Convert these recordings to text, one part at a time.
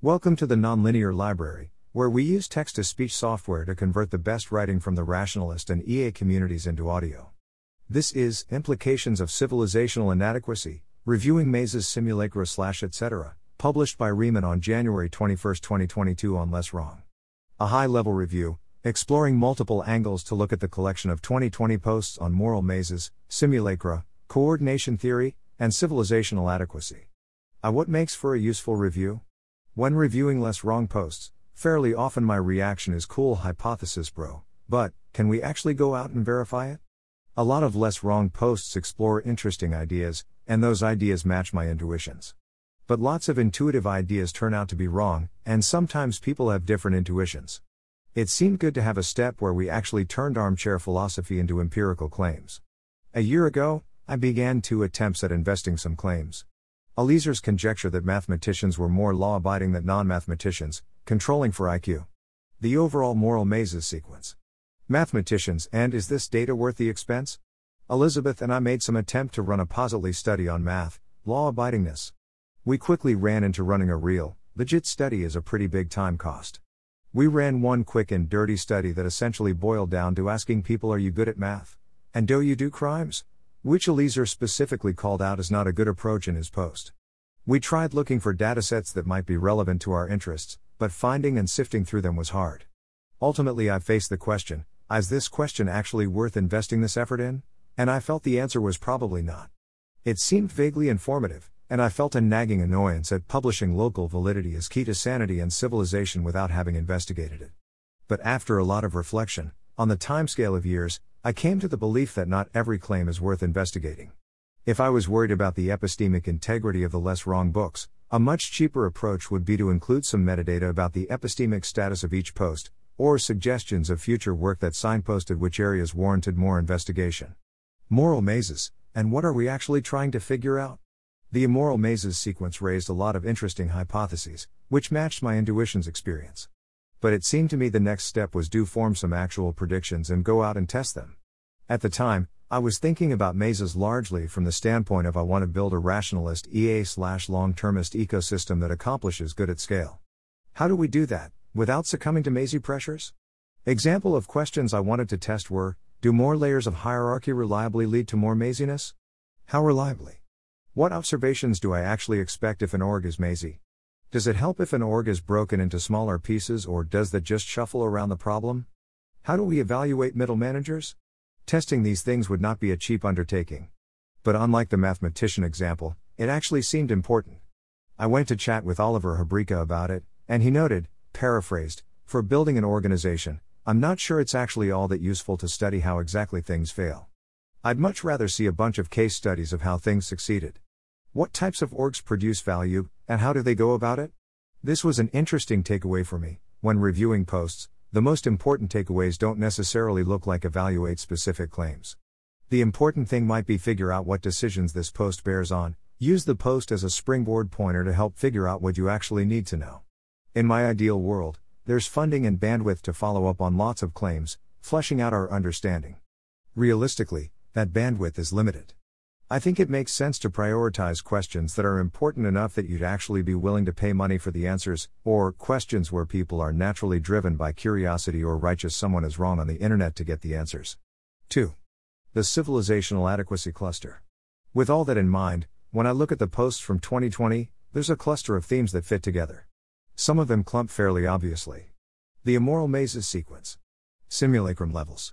Welcome to the Nonlinear Library, where we use text to speech software to convert the best writing from the rationalist and EA communities into audio. This is Implications of Civilizational Inadequacy, reviewing Mazes Simulacra slash etc., published by Raemon on January 21, 2022 on Less Wrong. A high level review, exploring multiple angles to look at the collection of 2020 posts on moral mazes, simulacra, coordination theory, and civilizational adequacy. A what makes for a useful review? When reviewing less wrong posts, fairly often my reaction is cool hypothesis, bro, but can we actually go out and verify it? A lot of less wrong posts explore interesting ideas, and those ideas match my intuitions. But lots of intuitive ideas turn out to be wrong, and sometimes people have different intuitions. It seemed good to have a step where we actually turned armchair philosophy into empirical claims. A year ago, I began two attempts at investing some claims. Eliezer's conjecture that mathematicians were more law abiding than non mathematicians, controlling for IQ. The overall moral mazes sequence. Mathematicians, and is this data worth the expense? Elizabeth and I made some attempt to run a Positly study on math, law abidingness. We quickly ran into running a real, legit study is a pretty big time cost. We ran one quick and dirty study that essentially boiled down to asking people Are you good at math? And do you do crimes? Which Eliezer specifically called out as not a good approach in his post. We tried looking for datasets that might be relevant to our interests, but finding and sifting through them was hard. Ultimately, I faced the question is this question actually worth investing this effort in? And I felt the answer was probably not. It seemed vaguely informative, and I felt a nagging annoyance at publishing local validity as key to sanity and civilization without having investigated it. But after a lot of reflection, on the timescale of years, I came to the belief that not every claim is worth investigating. If I was worried about the epistemic integrity of the less wrong books, a much cheaper approach would be to include some metadata about the epistemic status of each post, or suggestions of future work that signposted which areas warranted more investigation. Moral mazes, and what are we actually trying to figure out? The immoral mazes sequence raised a lot of interesting hypotheses, which matched my intuition's experience. But it seemed to me the next step was do form some actual predictions and go out and test them. At the time, I was thinking about mazes largely from the standpoint of I want to build a rationalist EA slash long termist ecosystem that accomplishes good at scale. How do we do that? without succumbing to mazy pressures? Example of questions I wanted to test were Do more layers of hierarchy reliably lead to more maziness? How reliably? What observations do I actually expect if an org is mazy? Does it help if an org is broken into smaller pieces or does that just shuffle around the problem? How do we evaluate middle managers? Testing these things would not be a cheap undertaking. But unlike the mathematician example, it actually seemed important. I went to chat with Oliver Habryka about it, and he noted paraphrased, for building an organization, I'm not sure it's actually all that useful to study how exactly things fail. I'd much rather see a bunch of case studies of how things succeeded. What types of orgs produce value, and how do they go about it? This was an interesting takeaway for me. When reviewing posts, the most important takeaways don't necessarily look like evaluate specific claims. The important thing might be figure out what decisions this post bears on, use the post as a springboard pointer to help figure out what you actually need to know. In my ideal world, there's funding and bandwidth to follow up on lots of claims, fleshing out our understanding. Realistically, that bandwidth is limited. I think it makes sense to prioritize questions that are important enough that you'd actually be willing to pay money for the answers, or questions where people are naturally driven by curiosity or righteous someone is wrong on the internet to get the answers. 2. The Civilizational Adequacy Cluster. With all that in mind, when I look at the posts from 2020, there's a cluster of themes that fit together. Some of them clump fairly obviously. The immoral mazes sequence. Simulacrum levels.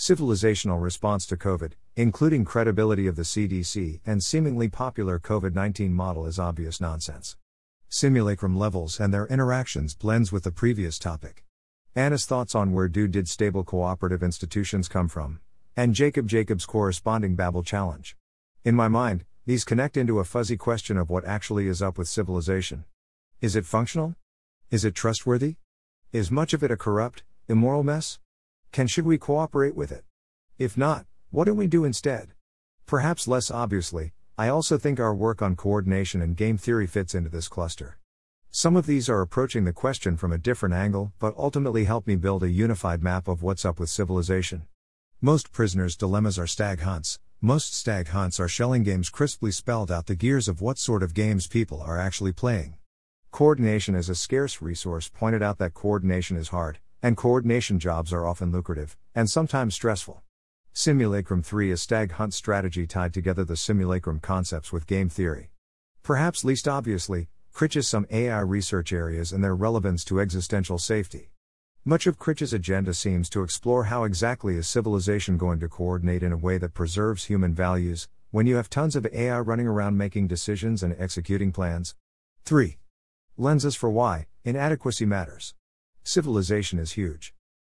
Civilizational response to COVID, including credibility of the CDC and seemingly popular COVID 19 model, is obvious nonsense. Simulacrum levels and their interactions blends with the previous topic. Anna's thoughts on where do did stable cooperative institutions come from, and Jacob Jacobs' corresponding Babble challenge. In my mind, these connect into a fuzzy question of what actually is up with civilization. Is it functional? Is it trustworthy? Is much of it a corrupt, immoral mess? Can should we cooperate with it? If not, what do we do instead? Perhaps less obviously, I also think our work on coordination and game theory fits into this cluster. Some of these are approaching the question from a different angle, but ultimately help me build a unified map of what's up with civilization. Most prisoners' dilemmas are stag hunts. Most stag hunts are Schelling games crisply spelled out the gears of what sort of games people are actually playing. Coordination is a scarce resource pointed out that coordination is hard, and coordination jobs are often lucrative, and sometimes stressful. Simulacrum 3 is stag hunt strategy tied together the simulacrum concepts with game theory. Perhaps least obviously, Critch's some AI research areas and their relevance to existential safety. Much of Critch's agenda seems to explore how exactly is civilization going to coordinate in a way that preserves human values, when you have tons of AI running around making decisions and executing plans. 3. Lenses for why inadequacy matters. Civilization is huge.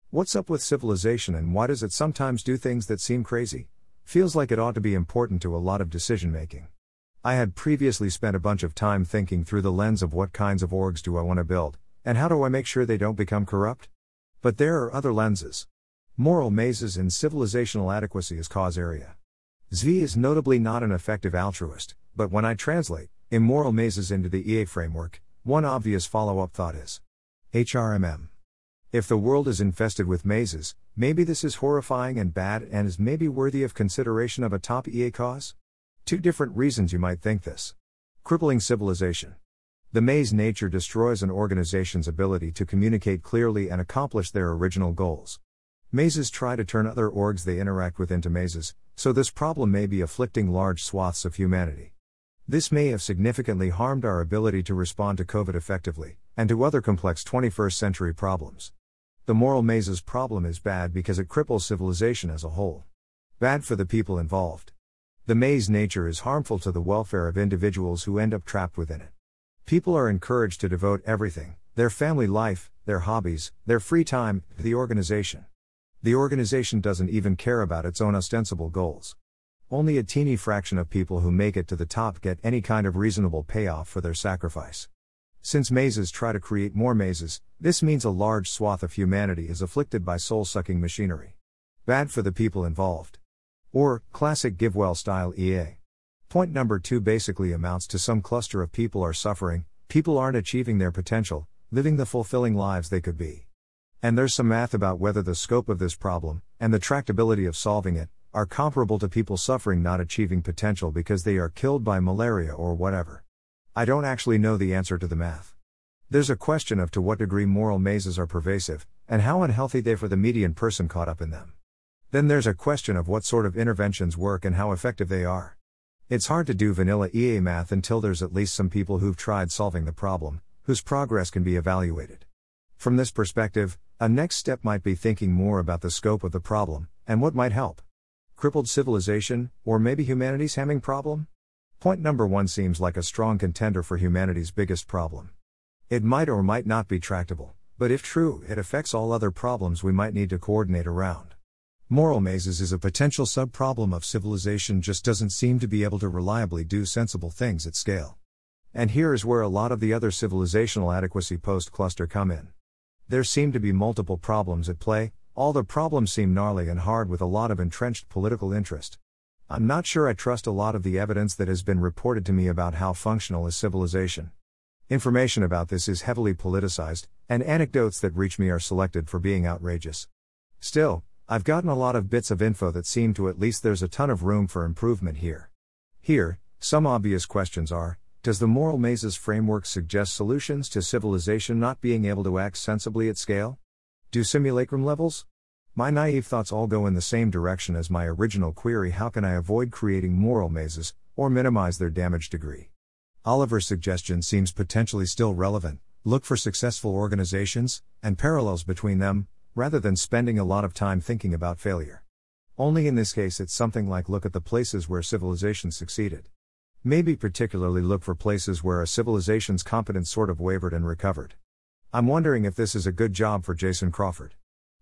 What's up with civilization and why does it sometimes do things that seem crazy? Feels like it ought to be important to a lot of decision making. I had previously spent a bunch of time thinking through the lens of what kinds of orgs do I want to build, and how do I make sure they don't become corrupt? But there are other lenses. Moral mazes in civilizational adequacy is cause area. Zvi is notably not an effective altruist, but when I translate immoral mazes into the EA framework, one obvious follow up thought is HRMM. If the world is infested with mazes, maybe this is horrifying and bad and is maybe worthy of consideration of a top EA cause? Two different reasons you might think this. Crippling civilization. The maze nature destroys an organization's ability to communicate clearly and accomplish their original goals. Mazes try to turn other orgs they interact with into mazes, so this problem may be afflicting large swaths of humanity. This may have significantly harmed our ability to respond to COVID effectively, and to other complex 21st century problems. The moral mazes problem is bad because it cripples civilization as a whole. Bad for the people involved. The maze nature is harmful to the welfare of individuals who end up trapped within it. People are encouraged to devote everything their family life, their hobbies, their free time to the organization. The organization doesn't even care about its own ostensible goals. Only a teeny fraction of people who make it to the top get any kind of reasonable payoff for their sacrifice. Since mazes try to create more mazes, this means a large swath of humanity is afflicted by soul sucking machinery. Bad for the people involved. Or, classic GiveWell style EA. Point number two basically amounts to some cluster of people are suffering, people aren't achieving their potential, living the fulfilling lives they could be. And there's some math about whether the scope of this problem, and the tractability of solving it, are comparable to people suffering not achieving potential because they are killed by malaria or whatever. I don't actually know the answer to the math. There's a question of to what degree moral mazes are pervasive, and how unhealthy they for the median person caught up in them. Then there's a question of what sort of interventions work and how effective they are. It's hard to do vanilla EA math until there's at least some people who've tried solving the problem, whose progress can be evaluated. From this perspective, a next step might be thinking more about the scope of the problem, and what might help. Crippled civilization, or maybe humanity's Hamming problem? Point number one seems like a strong contender for humanity's biggest problem. It might or might not be tractable, but if true, it affects all other problems we might need to coordinate around. Moral mazes is a potential subproblem of civilization just doesn't seem to be able to reliably do sensible things at scale. And here is where a lot of the other civilizational adequacy post cluster come in. There seem to be multiple problems at play, all the problems seem gnarly and hard with a lot of entrenched political interest. I'm not sure I trust a lot of the evidence that has been reported to me about how functional is civilization. Information about this is heavily politicized, and anecdotes that reach me are selected for being outrageous. Still, I've gotten a lot of bits of info that seem to at least there's a ton of room for improvement here. Here, some obvious questions are Does the moral mazes framework suggest solutions to civilization not being able to act sensibly at scale? Do simulacrum levels? My naive thoughts all go in the same direction as my original query how can I avoid creating moral mazes, or minimize their damage degree? Oliver's suggestion seems potentially still relevant look for successful organizations, and parallels between them, rather than spending a lot of time thinking about failure. Only in this case, it's something like look at the places where civilization succeeded. Maybe particularly look for places where a civilization's competence sort of wavered and recovered. I'm wondering if this is a good job for Jason Crawford.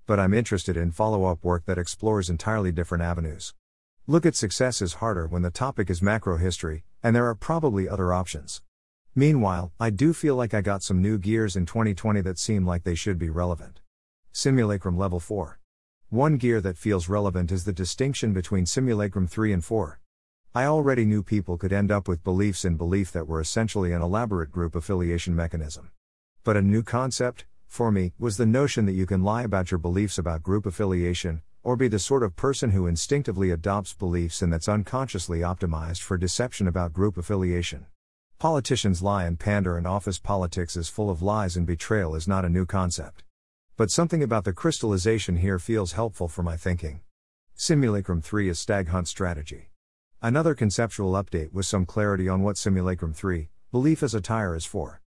But I'm interested in follow up work that explores entirely different avenues. Look at success is harder when the topic is macro history, and there are probably other options. Meanwhile, I do feel like I got some new gears in 2020 that seem like they should be relevant. Simulacrum Level 4. One gear that feels relevant is the distinction between Simulacrum 3 and 4. I already knew people could end up with beliefs in belief that were essentially an elaborate group affiliation mechanism. But a new concept, for me, was the notion that you can lie about your beliefs about group affiliation, or be the sort of person who instinctively adopts beliefs and that's unconsciously optimized for deception about group affiliation. Politicians lie and pander, and office politics is full of lies and betrayal is not a new concept. But something about the crystallization here feels helpful for my thinking. Simulacrum 3 is Stag Hunt strategy. Another conceptual update with some clarity on what Simulacrum 3, belief as attire, is for.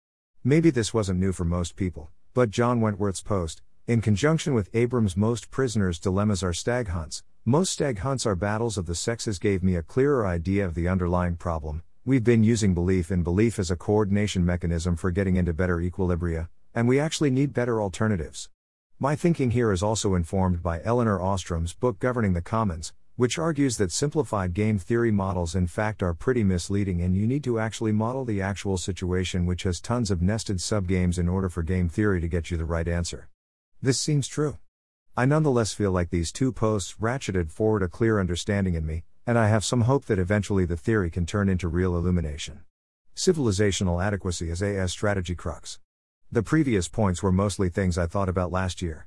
Maybe this wasn't new for most people, but John Wentworth's post, in conjunction with Abram's Most Prisoners' Dilemmas Are Stag Hunts, Most Stag Hunts Are Battles of the Sexes, gave me a clearer idea of the underlying problem, We've been using belief in belief as a coordination mechanism for getting into better equilibria, and we actually need better alternatives. My thinking here is also informed by Elinor Ostrom's book Governing the Commons, which argues that simplified game theory models in fact are pretty misleading and you need to actually model the actual situation which has tons of nested subgames in order for game theory to get you the right answer. This seems true. I nonetheless feel like these two posts ratcheted forward a clear understanding in me, and I have some hope that eventually the theory can turn into real illumination. Civilizational adequacy is AS strategy crux. The previous points were mostly things I thought about last year.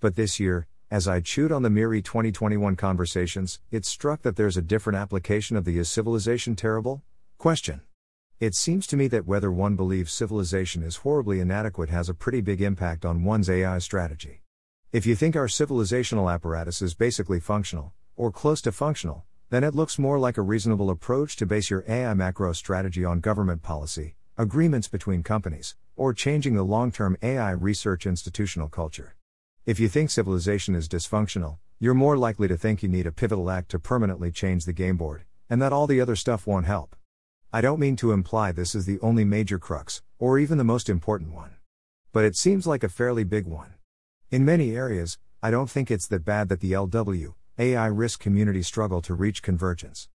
But this year, as I chewed on the MIRI 2021 conversations, it struck that there's a different application of the is civilization terrible? question. It seems to me that whether one believes civilization is horribly inadequate has a pretty big impact on one's AI strategy. If you think our civilizational apparatus is basically functional, or close to functional, then it looks more like a reasonable approach to base your AI macro strategy on government policy, agreements between companies, or changing the long term AI research institutional culture. If you think civilization is dysfunctional, you're more likely to think you need a pivotal act to permanently change the game board, and that all the other stuff won't help. I don't mean to imply this is the only major crux, or even the most important one. But it seems like a fairly big one. In many areas, I don't think it's that bad that the LW, AI risk community struggle to reach convergence.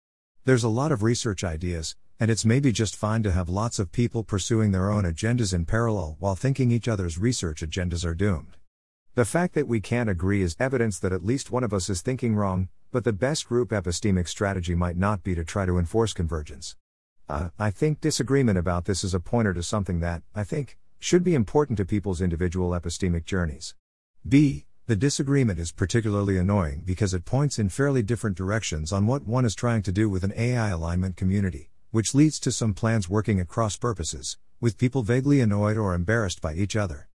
There's a lot of research ideas, and it's maybe just fine to have lots of people pursuing their own agendas in parallel while thinking each other's research agendas are doomed. The fact that we can't agree is evidence that at least one of us is thinking wrong, but the best group epistemic strategy might not be to try to enforce convergence. Uh, I think disagreement about this is a pointer to something that, I think, should be important to people's individual epistemic journeys. B. The disagreement is particularly annoying because it points in fairly different directions on what one is trying to do with an AI alignment community, which leads to some plans working at cross purposes, with people vaguely annoyed or embarrassed by each other.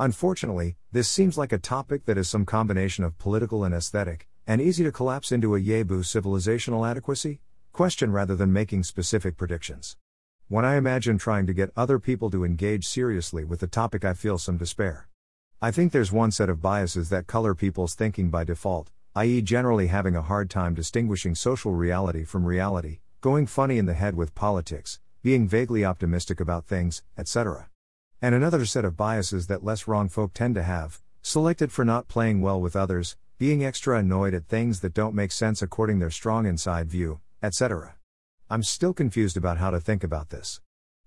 Unfortunately, this seems like a topic that is some combination of political and aesthetic, and easy to collapse into a yebu civilizational adequacy question rather than making specific predictions. When I imagine trying to get other people to engage seriously with the topic, I feel some despair. I think there's one set of biases that color people's thinking by default, i.e., generally having a hard time distinguishing social reality from reality, going funny in the head with politics, being vaguely optimistic about things, etc. And another set of biases that less wrong folk tend to have, selected for not playing well with others, being extra annoyed at things that don't make sense according their strong inside view, etc. I'm still confused about how to think about this.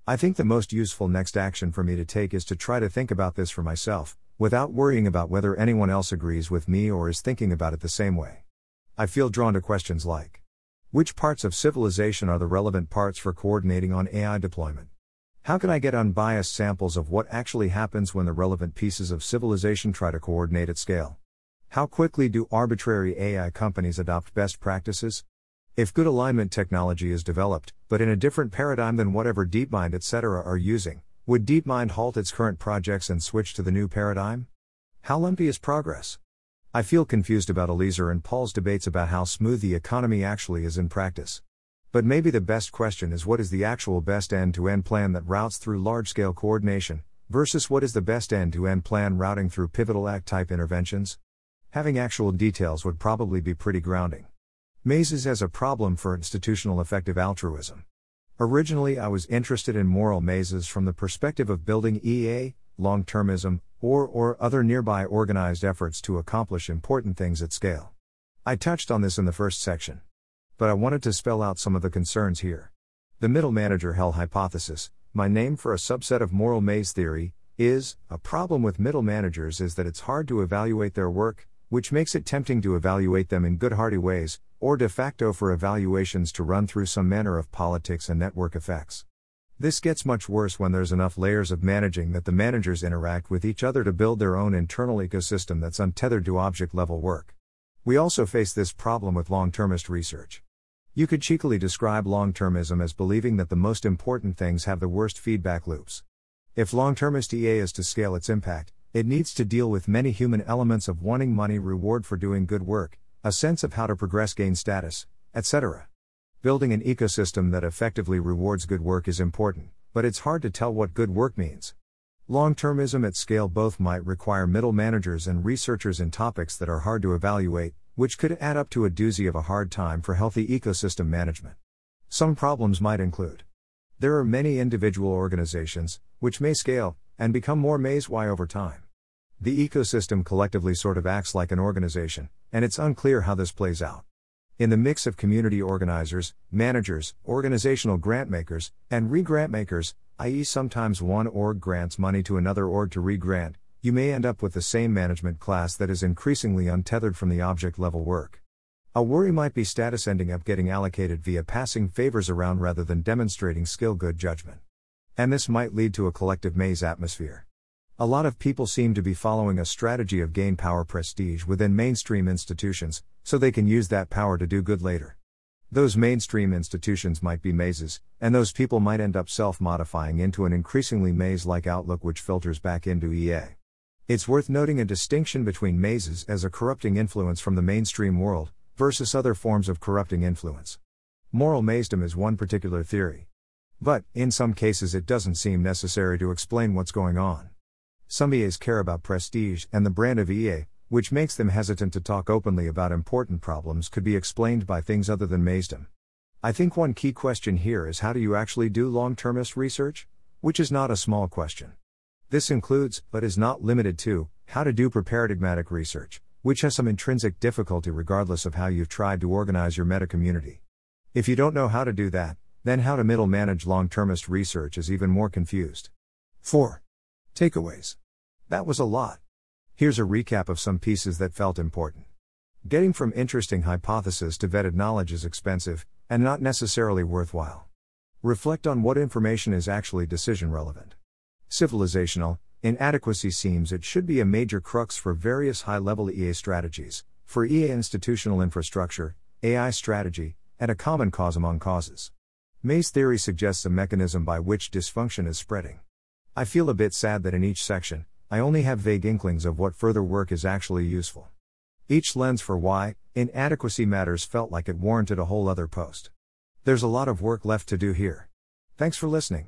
I think the most useful next action for me to take is to try to think about this for myself, without worrying about whether anyone else agrees with me or is thinking about it the same way. I feel drawn to questions like Which parts of civilization are the relevant parts for coordinating on AI deployment? How can I get unbiased samples of what actually happens when the relevant pieces of civilization try to coordinate at scale? How quickly do arbitrary AI companies adopt best practices? If good alignment technology is developed, but in a different paradigm than whatever DeepMind etc. are using, would DeepMind halt its current projects and switch to the new paradigm? How lumpy is progress? I feel confused about Eliezer and Paul's debates about how smooth the economy actually is in practice. But maybe the best question is what is the actual best end to end plan that routes through large scale coordination, versus what is the best end to end plan routing through pivotal act type interventions? Having actual details would probably be pretty grounding. Mazes as a problem for institutional effective altruism. Originally, I was interested in moral mazes from the perspective of building EA, long termism, or, or other nearby organized efforts to accomplish important things at scale. I touched on this in the first section. But I wanted to spell out some of the concerns here. The middle manager hell hypothesis, my name for a subset of moral maze theory, is a problem with middle managers is that it's hard to evaluate their work, which makes it tempting to evaluate them in Goodhart-y ways, or de facto for evaluations to run through some manner of politics and network effects. This gets much worse when there's enough layers of managing that the managers interact with each other to build their own internal ecosystem that's untethered to object level work. We also face this problem with long termist research. You could cheekily describe long termism as believing that the most important things have the worst feedback loops. If long termist EA is to scale its impact, it needs to deal with many human elements of wanting money reward for doing good work, a sense of how to progress gain status, etc. Building an ecosystem that effectively rewards good work is important, but it's hard to tell what good work means. Long termism at scale both might require middle managers and researchers in topics that are hard to evaluate, which could add up to a doozy of a hard time for healthy ecosystem management. Some problems might include there are many individual organizations, which may scale, and become more maze Y over time. The ecosystem collectively sort of acts like an organization, and it's unclear how this plays out. In the mix of community organizers, managers, organizational grant makers, and re grant makers, i.e., sometimes one org grants money to another org to re grant, you may end up with the same management class that is increasingly untethered from the object level work. A worry might be status ending up getting allocated via passing favors around rather than demonstrating skill good judgment. And this might lead to a collective maze atmosphere. A lot of people seem to be following a strategy of gain power prestige within mainstream institutions, so they can use that power to do good later. Those mainstream institutions might be mazes, and those people might end up self modifying into an increasingly maze like outlook which filters back into EA. It's worth noting a distinction between mazes as a corrupting influence from the mainstream world, versus other forms of corrupting influence. Moral mazedom is one particular theory. But, in some cases, it doesn't seem necessary to explain what's going on. Some EAs care about prestige and the brand of EA, which makes them hesitant to talk openly about important problems, could be explained by things other than mazedom. I think one key question here is how do you actually do long termist research? Which is not a small question. This includes, but is not limited to, how to do preparadigmatic research, which has some intrinsic difficulty regardless of how you've tried to organize your meta community. If you don't know how to do that, then how to middle manage long termist research is even more confused. 4. Takeaways. That was a lot. Here's a recap of some pieces that felt important. Getting from interesting hypothesis to vetted knowledge is expensive, and not necessarily worthwhile. Reflect on what information is actually decision relevant. Civilizational, Inadequacy seems it should be a major crux for various high level EA strategies, for EA institutional infrastructure, AI strategy, and a common cause among causes. Maze theory suggests a mechanism by which dysfunction is spreading. I feel a bit sad that in each section, I only have vague inklings of what further work is actually useful. Each lens for why inadequacy matters felt like it warranted a whole other post. There's a lot of work left to do here. Thanks for listening.